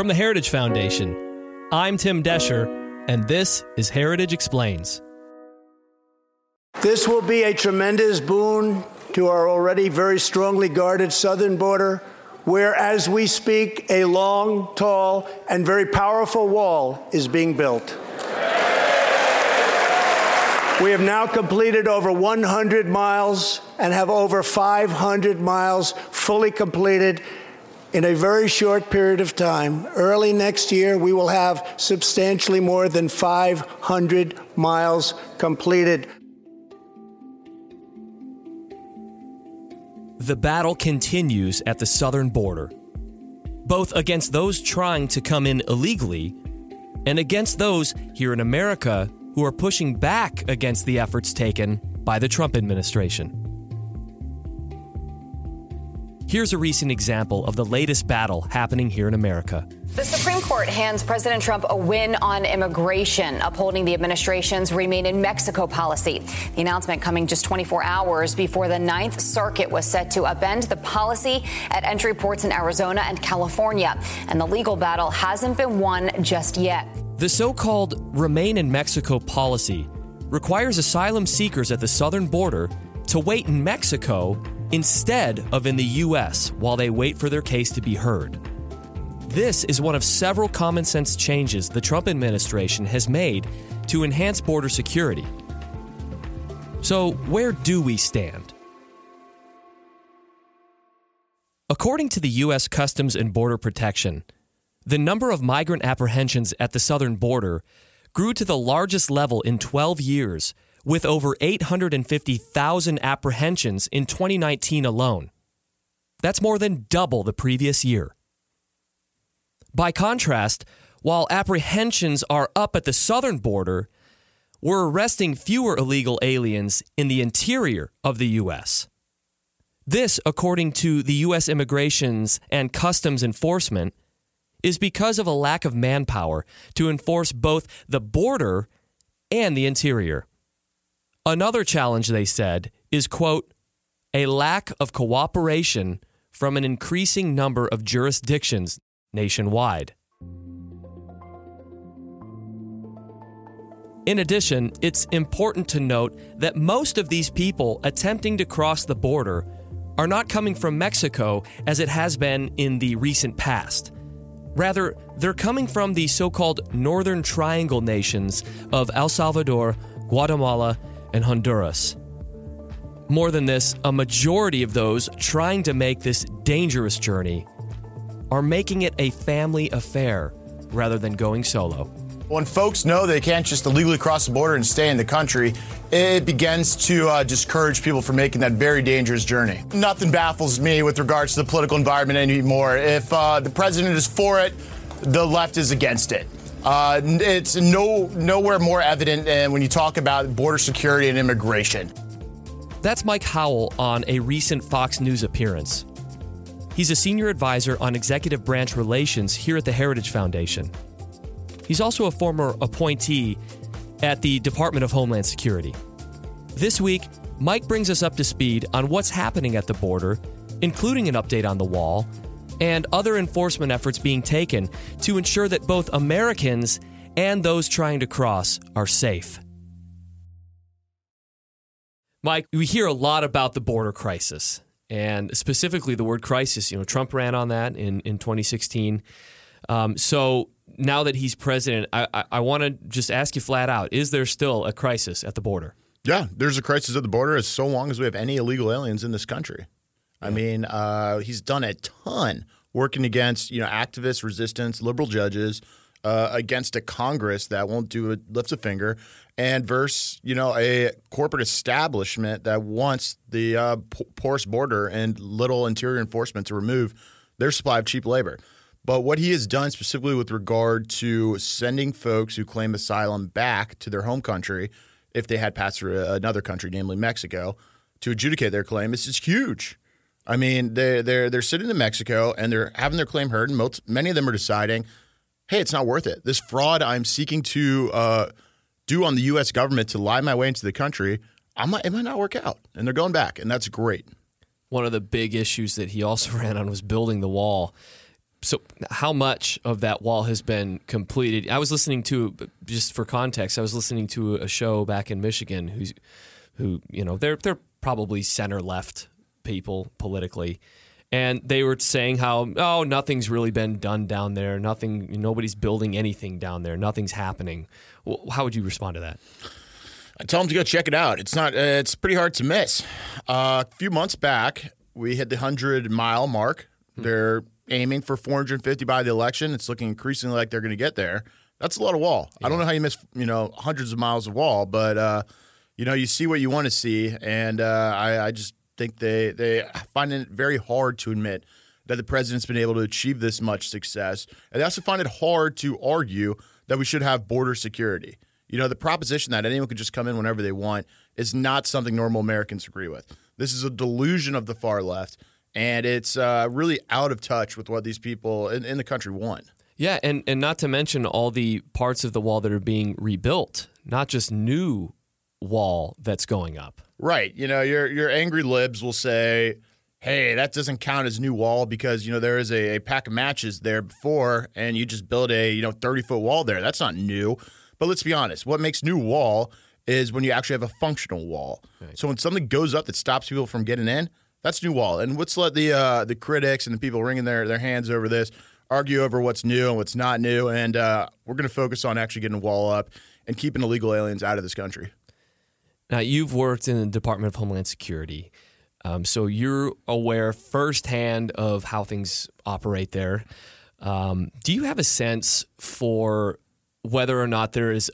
From the Heritage Foundation, I'm Tim Doescher, and this is Heritage Explains. This will be a tremendous boon to our already very strongly guarded southern border, where, as we speak, a long, tall, and very powerful wall is being built. We have now completed over 100 miles and have over 500 miles fully completed in a very short period of time. Early next year, we will have substantially more than 500 miles completed. The battle continues at the southern border, both against those trying to come in illegally and against those here in America who are pushing back against the efforts taken by the Trump administration. Here's a recent example of the latest battle happening here in America. The Supreme Court hands President Trump a win on immigration, upholding the administration's Remain in Mexico policy. The announcement coming just 24 hours before the Ninth Circuit was set to upend the policy at entry ports in Arizona and California. And the legal battle hasn't been won just yet. The so called Remain in Mexico policy requires asylum seekers at the southern border to wait in Mexico instead of in the U.S. while they wait for their case to be heard. This is one of several common sense changes the Trump administration has made to enhance border security. So, where do we stand? According to the U.S. Customs and Border Protection, the number of migrant apprehensions at the southern border grew to the largest level in 12 years with over 850,000 apprehensions in 2019 alone. That's more than double the previous year. By contrast, while apprehensions are up at the southern border, we're arresting fewer illegal aliens in the interior of the U.S. This, according to the U.S. Immigrations and Customs Enforcement, is because of a lack of manpower to enforce both the border and the interior. Another challenge, they said, is, quote, a lack of cooperation from an increasing number of jurisdictions nationwide. In addition, it's important to note that most of these people attempting to cross the border are not coming from Mexico as it has been in the recent past. Rather, they're coming from the so called Northern Triangle nations of El Salvador, Guatemala, and Honduras. More than this, a majority of those trying to make this dangerous journey are making it a family affair rather than going solo. When folks know they can't just illegally cross the border and stay in the country, it begins to uh, discourage people from making that very dangerous journey. Nothing baffles me with regards to the political environment anymore. If uh, the president is for it, the left is against it. Uh, it's no nowhere more evident than when you talk about border security and immigration. That's Mike Howell on a recent Fox News appearance. He's a senior advisor on executive branch relations here at the Heritage Foundation. He's also a former appointee at the Department of Homeland Security. This week, Mike brings us up to speed on what's happening at the border, including an update on the wall and other enforcement efforts being taken to ensure that both Americans and those trying to cross are safe. Mike, we hear a lot about the border crisis and specifically the word crisis. You know, Trump ran on that in, in 2016. Um, so now that he's president, I, I, I want to just ask you flat out is there still a crisis at the border? Yeah, there's a crisis at the border as so long as we have any illegal aliens in this country. I mean, uh, he's done a ton working against you know activists, resistance, liberal judges, uh, against a Congress that won't do a lift a finger, and versus you know a corporate establishment that wants the uh, porous border and little interior enforcement to remove their supply of cheap labor. But what he has done specifically with regard to sending folks who claim asylum back to their home country if they had passed through another country, namely Mexico, to adjudicate their claim is just huge. I mean, they they're they're sitting in Mexico and they're having their claim heard, and most, many of them are deciding, hey, it's not worth it. This fraud I'm seeking to uh, do on the U.S. government to lie my way into the country, I might it might not work out, and they're going back, and that's great. One of the big issues that he also ran on was building the wall. so how much of that wall has been completed? I was listening to just for context. I was listening to a show back in Michigan who's who you know they're they're probably center left people politically, and they were saying how oh nothing's really been done down there. Nothing. Nobody's building anything down there. Nothing's happening. Well, how would you respond to that? I tell them to go check it out. It's not. Uh, it's pretty hard to miss. Uh, a few months back, we hit the hundred mile mark. Hmm. They're aiming for 450 by the election. It's looking increasingly like they're going to get there. That's a lot of wall. Yeah. I don't know how you miss, you know, hundreds of miles of wall, but uh, you know, you see what you want to see, and uh, I, I just think they they find it very hard to admit that the president's been able to achieve this much success, and they also find it hard to argue that we should have border security. You know, the proposition that anyone could just come in whenever they want is not something normal Americans agree with. This is a delusion of the far left and it's uh, really out of touch with what these people in, in, the country want. Yeah, and, and not to mention all the parts of the wall that are being rebuilt, not just new wall that's going up. Right. You know, your your angry libs will say, "Hey, that doesn't count as new wall because you know there is a, a pack of matches there before, and you just build a you know thirty foot wall there. That's not new." But let's be honest. What makes new wall is when you actually have a functional wall. Right. So when something goes up that stops people from getting in, that's new wall. And let's let the uh, the critics and the people wringing their, their hands over this argue over what's new and what's not new. And uh, we're going to focus on actually getting a wall up and keeping illegal aliens out of this country. Now, you've worked in the Department of Homeland Security. Um, so you're aware firsthand of how things operate there. Um, do you have a sense for whether or not there is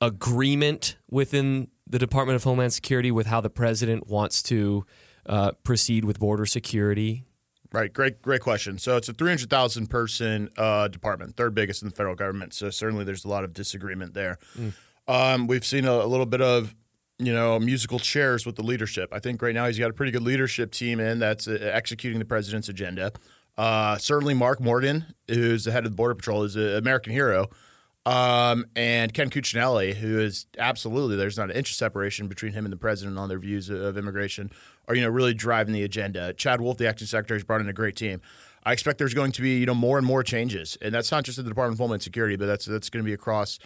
agreement within the Department of Homeland Security with how the president wants to uh, proceed with border security? Right, great, great question. So it's a 300,000 person uh, department, third biggest in the federal government. So certainly there's a lot of disagreement there. Mm. Um, we've seen a, a, little bit of, you know, musical chairs with the leadership. I think right now he's got a pretty good leadership team in that's uh, executing the president's agenda. Uh, certainly, Mark Morgan, who's the head of the Border Patrol, is an American hero. Um, and Ken Cuccinelli, who is absolutely there's not an inch of separation between him and the president on their views of immigration, are you know really driving the agenda. Chad Wolf, the acting secretary, has brought in a great team. I expect there's going to be you know more and more changes, and that's not just in the Department of Homeland Security, but that's that's going to be across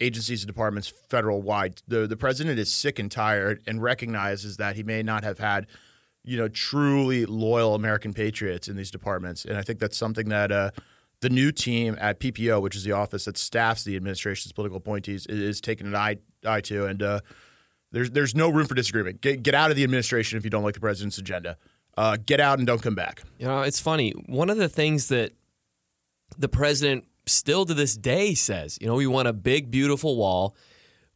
agencies and departments federal wide. The the president is sick and tired and recognizes that he may not have had you know truly loyal American patriots in these departments, and I think that's something that. Uh, the new team at PPO, which is the office that staffs the administration's political appointees, is taking an eye, eye to. And uh, there's there's no room for disagreement. Get, get out of the administration if you don't like the president's agenda. Uh, get out and don't come back. You know, it's funny. One of the things that the president still to this day says, you know, we want a big, beautiful wall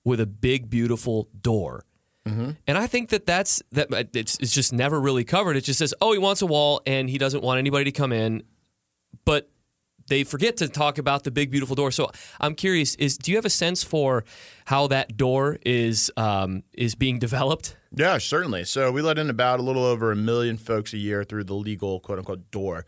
with a big, beautiful door. Mm-hmm. And I think that that's that it's, it's just never really covered. It just says, oh, he wants a wall and he doesn't want anybody to come in. But they forget to talk about the big beautiful door. So I'm curious: is do you have a sense for how that door is um, is being developed? Yeah, certainly. So we let in about a little over a million folks a year through the legal quote unquote door.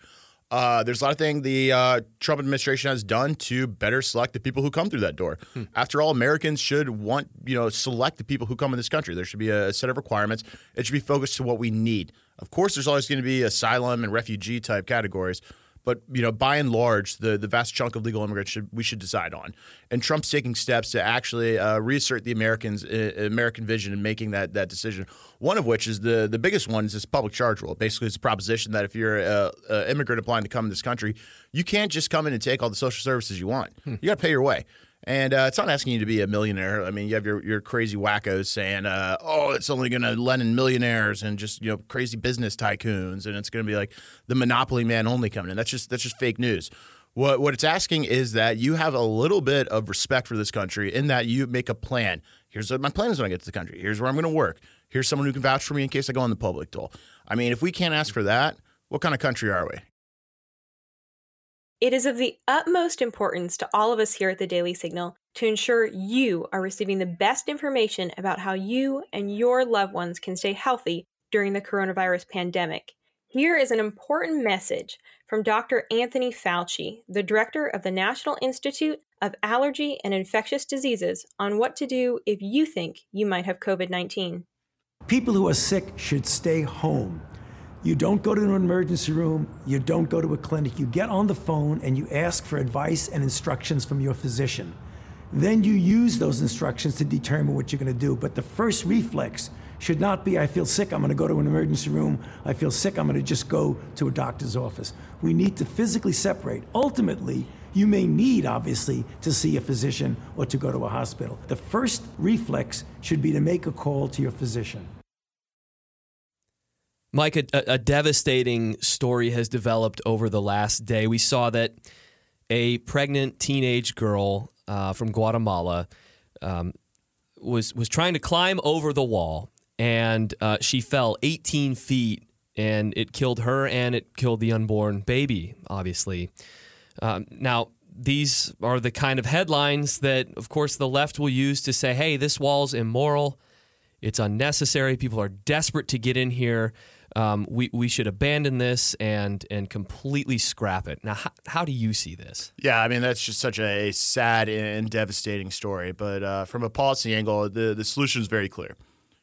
Uh, there's a lot of things the uh, Trump administration has done to better select the people who come through that door. Hmm. After all, Americans should want, you know, select the people who come in this country. There should be a set of requirements. It should be focused to what we need. Of course, there's always going to be asylum and refugee type categories, but you know, by and large, the the vast chunk of legal immigrants should, we should decide on. And Trump's taking steps to actually uh, reassert the Americans uh, American vision and making that that decision. One of which is the the biggest one is this public charge rule. Basically, it's a proposition that if you're an immigrant applying to come in this country, you can't just come in and take all the social services you want. Hmm. You got to pay your way. And uh, it's not asking you to be a millionaire. I mean, you have your, your crazy wackos saying, uh, "Oh, it's only going to lend in millionaires and just you know crazy business tycoons, and it's going to be like the monopoly man only coming in." That's just that's just fake news. What what it's asking is that you have a little bit of respect for this country, in that you make a plan. Here's what my plan is when I get to the country. Here's where I'm going to work. Here's someone who can vouch for me in case I go on the public dole. I mean, if we can't ask for that, what kind of country are we? It is of the utmost importance to all of us here at the Daily Signal to ensure you are receiving the best information about how you and your loved ones can stay healthy during the coronavirus pandemic. Here is an important message from Dr. Anthony Fauci, the director of the National Institute of Allergy and Infectious Diseases, on what to do if you think you might have COVID 19. People who are sick should stay home. You don't go to an emergency room, you don't go to a clinic. You get on the phone and you ask for advice and instructions from your physician. Then you use those instructions to determine what you're going to do. But the first reflex should not be I feel sick, I'm going to go to an emergency room. I feel sick, I'm going to just go to a doctor's office. We need to physically separate. Ultimately, you may need, obviously, to see a physician or to go to a hospital. The first reflex should be to make a call to your physician. Mike, a, a, devastating story has developed over the last day. We saw that a pregnant teenage girl uh, from Guatemala um, was was trying to climb over the wall, and uh, she fell 18 feet, and it killed her and it killed the unborn baby. Obviously, um, now these are the kind of headlines that, of course, the left will use to say, "Hey, this wall's immoral." It's unnecessary. People are desperate to get in here um, we we should abandon this and and completely scrap it. Now, how, how do you see this? Yeah, I mean that's just such a sad and devastating story. But uh, from a policy angle, the the solution is very clear.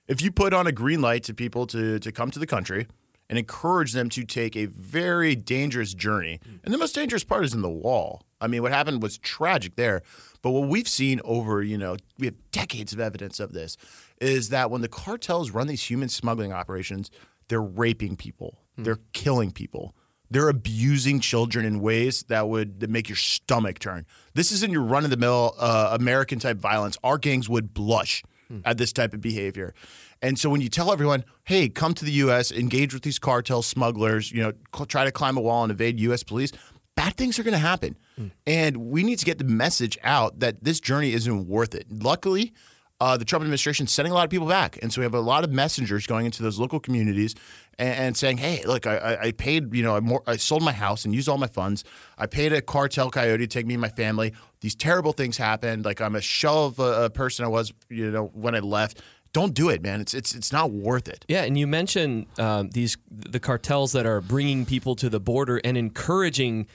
If you put on a green light to people to to come to the country and encourage them to take a very dangerous journey, and the most dangerous part is in the wall. I mean, what happened was tragic there. But what we've seen over, you know, we have decades of evidence of this, is that when the cartels run these human smuggling operations, they're raping people, hmm. they're killing people. They're abusing children in ways that would that make your stomach turn. This isn't your run of the mill uh, American type violence. Our gangs would blush hmm. at this type of behavior. And so when you tell everyone, "Hey, come to the U.S., engage with these cartel smugglers, you know, cl- try to climb a wall and evade U.S. police," bad things are going to happen. Hmm. And we need to get the message out that this journey isn't worth it. Luckily, uh, the Trump administration is sending a lot of people back. And so we have a lot of messengers going into those local communities and, and saying, hey, look, I, I paid, you know, I, more, I, sold my house and used all my funds. I paid a cartel coyote to take me and my family. These terrible things happened. Like I'm a shell of a, a person I was, you know, when I left don't do it, man. It's it's it's not worth it. Yeah, and you mentioned um, these the cartels that are bringing people to the border and encouraging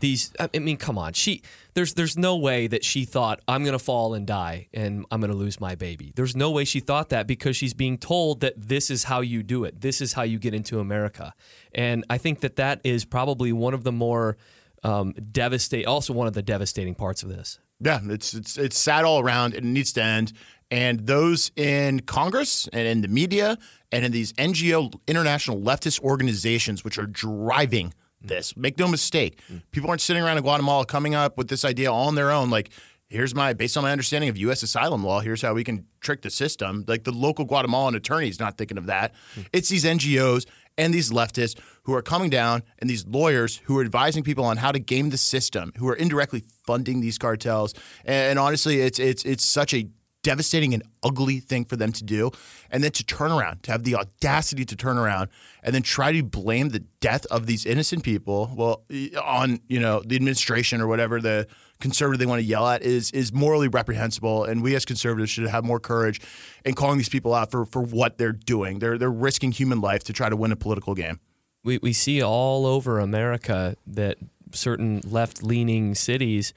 these I mean come on. She there's there's no way that she thought I'm going to fall and die and I'm going to lose my baby. There's no way she thought that because she's being told that this is how you do it. This is how you get into America. And I think that that is probably one of the more um, devastate also one of the devastating parts of this. Yeah it's it's it's sad all around it needs to end. And those in Congress and in the media and in these NGO international leftist organizations which are driving this. Make no mistake. People aren't sitting around in Guatemala coming up with this idea all on their own. Like, here's my, based on my understanding of U.S. asylum law, here's how we can trick the system. Like, the local Guatemalan attorney is not thinking of that. It's these NGOs and these leftists who are coming down and these lawyers who are advising people on how to game the system, who are indirectly funding these cartels. And, honestly, it's, it's, it's such a devastating and ugly thing for them to do. And then to turn around, to have the audacity to turn around and then try to blame the death of these innocent people, well, on, you know, the administration or whatever the conservative they want to yell at is is morally reprehensible. And we as conservatives should have more courage in calling these people out for, for what they're doing. They're they're risking human life to try to win a political game. We we see all over America that certain left leaning cities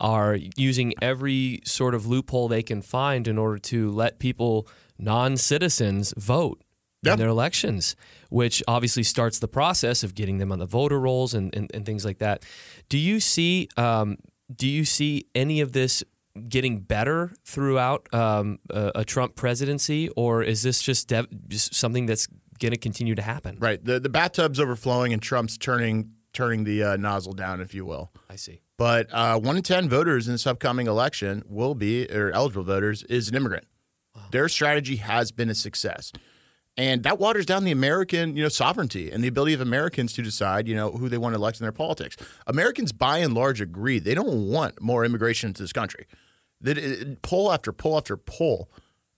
are using every sort of loophole they can find in order to let people, non citizens, vote yep. in their elections, which obviously starts the process of getting them on the voter rolls and, and, and things like that. Do you see um, do you see any of this getting better throughout um, a, a, Trump presidency, or is this just, dev- just something that's going to continue to happen? Right. The the bathtub's overflowing and Trump's turning turning the uh, nozzle down, if you will. I see. But uh, one in 10 voters in this upcoming election will be, or eligible voters, is an immigrant. Wow. Their strategy has been a success. And that waters down the American, you know, sovereignty and the ability of Americans to decide, you know, who they want to elect in their politics. Americans, by and large, agree they don't want more immigration into this country. That poll after poll after poll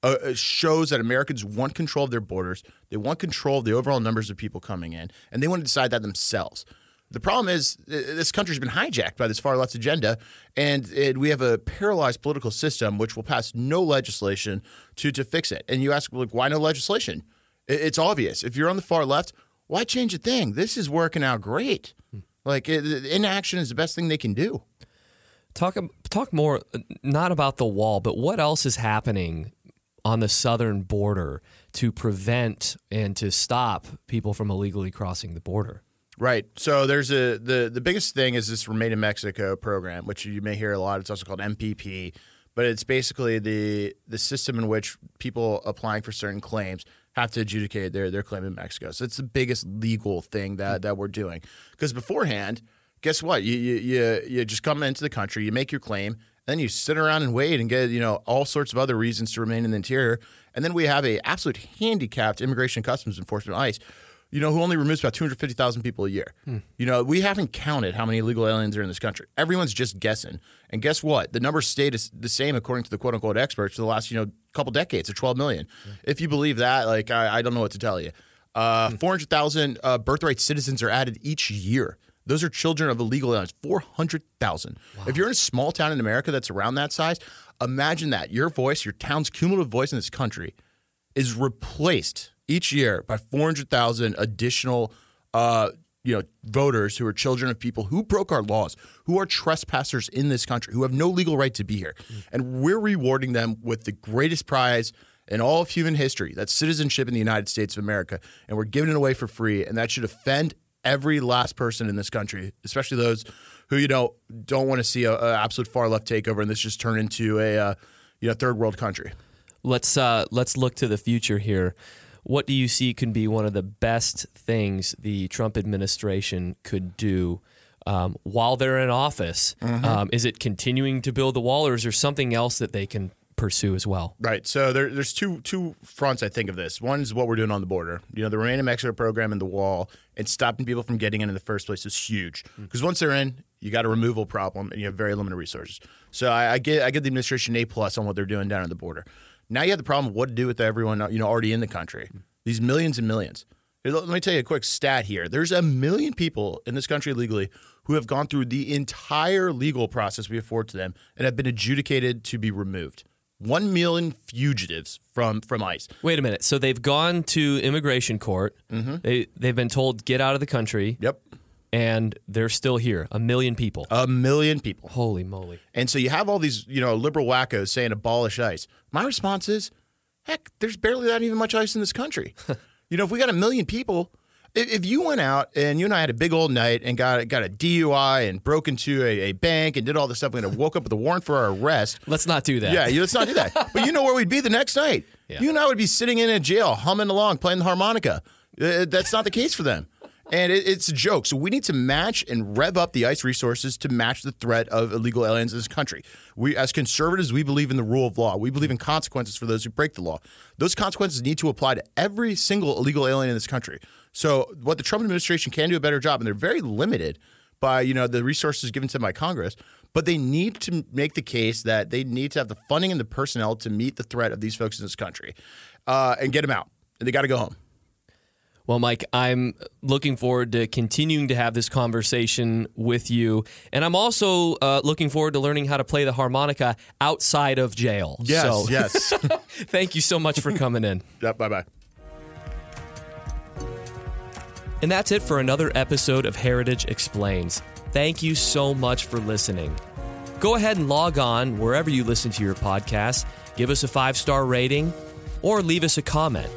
uh, uh, shows that Americans want control of their borders. They want control of the overall numbers of people coming in, and they want to decide that themselves. The problem is uh, this country's been hijacked by this far left agenda, and it, we have a paralyzed political system which will pass no legislation to to fix it. And you ask, like, why no legislation? It, it's obvious. If you're on the far left, why change a thing? This is working out great. Hmm. Like it, inaction is the best thing they can do. Talk um, talk more uh, not about the wall, but what else is happening on the southern border to prevent and to stop people from illegally crossing the border? Right. So there's a the the biggest thing is this Remain in Mexico program, which you may hear a lot. It's also called MPP, but it's basically the the system in which people applying for certain claims have to adjudicate their their claim in Mexico. So it's the biggest legal thing that that we're doing. Because beforehand, guess what? You you you, you just come into the country, you make your claim, then you sit around and wait and get you know all sorts of other reasons to remain in the interior, and then we have a absolute handicapped immigration customs enforcement ICE you know, who only removes about 250,000 people a year. Hmm. You know, we haven't counted how many illegal aliens are in this country. Everyone's just guessing. And guess what? The numbers stayed the same according to the quote unquote experts for the last, you know, couple decades of 12 million. Hmm. If you believe that, like, I, I, don't know what to tell you. Uh, hmm. 400,000 uh, birthright citizens are added each year. Those are children of illegal aliens. 400,000. Wow. If you're in a small town in America that's around that size, imagine that. Your voice, your town's cumulative voice in this country is replaced each year by 400,000 additional uh, you know voters who are children of people who broke our laws, who are trespassers in this country, who have no legal right to be here. Mm. And we're rewarding them with the greatest prize in all of human history. That's citizenship in the United States of America. And we're giving it away for free. And that should offend every last person in this country, especially those who, you know, don't want to see an absolute far left takeover and this just turn into a, uh, you know, third world country. Let's uh, let's look to the future here what do you see can be one of the best things the Trump administration could do um, while they're in office? Mm-hmm. Um, is it continuing to build the wall, or is there something else that they can pursue as well? Right. So there, there's two two fronts I think of this. One is what we're doing on the border. You know, the Remain in Mexico program and the wall and stopping people from getting in in the first place is huge. Because mm-hmm. once they're in, you got a removal problem and you have very limited resources. So I, I get I get the administration a plus on what they're doing down at the border. Now you have the problem of what to do with everyone you know already in the country. These millions and millions. Let me tell you a quick stat here. There's a million people in this country legally who have gone through the entire legal process we afford to them and have been adjudicated to be removed. One million fugitives from from ICE. Wait a minute. So they've gone to immigration court. Mm-hmm. They they've been told get out of the country. Yep and they're still here. A million people. A million people. Holy moly. And so you have all these, you know, liberal wackos saying abolish ICE. My response is, heck, there's barely that even much ICE in this country. you know, if we got a million people, if, you went out and you and I had a big old night and got got a DUI and broke into a, a bank and did all this stuff, and woke up with a warrant for our arrest. Let's not do that. Yeah, let's not do that. but you know where we'd be the next night. Yeah. You and I would be sitting in a jail, humming along, playing the harmonica. Uh, that's not the case for them and it, it's a joke. So we need to match and rev up the ICE resources to match the threat of illegal aliens in this country. We, as conservatives, we believe in the rule of law. We believe in consequences for those who break the law. Those consequences need to apply to every single illegal alien in this country. So what the Trump administration can do a better job, and they're very limited by you know the resources given to them by Congress. But they need to make the case that they need to have the funding and the personnel to meet the threat of these folks in this country, uh, and get them out. And they got to go home. Well, Mike, I'm looking forward to continuing to have this conversation with you. And I'm also uh, looking forward to learning how to play the harmonica outside of jail. Yes, so, yes. thank you so much for coming in. yep, bye bye. And that's it for another episode of Heritage Explains. Thank you so much for listening. Go ahead and log on wherever you listen to your podcast, give us a five star rating, or leave us a comment.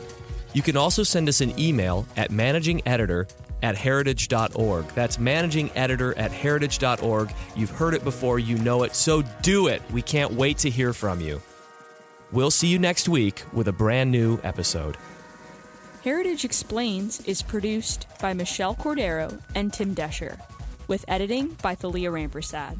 You can also send us an email at managingeditor at heritage.org. That's managing editor at heritage.org. You've heard it before, you know it, so do it. We can't wait to hear from you. We'll see you next week with a brand new episode. Heritage Explains is produced by Michelle Cordero and Tim Doescher, with editing by Thalia Rampersad.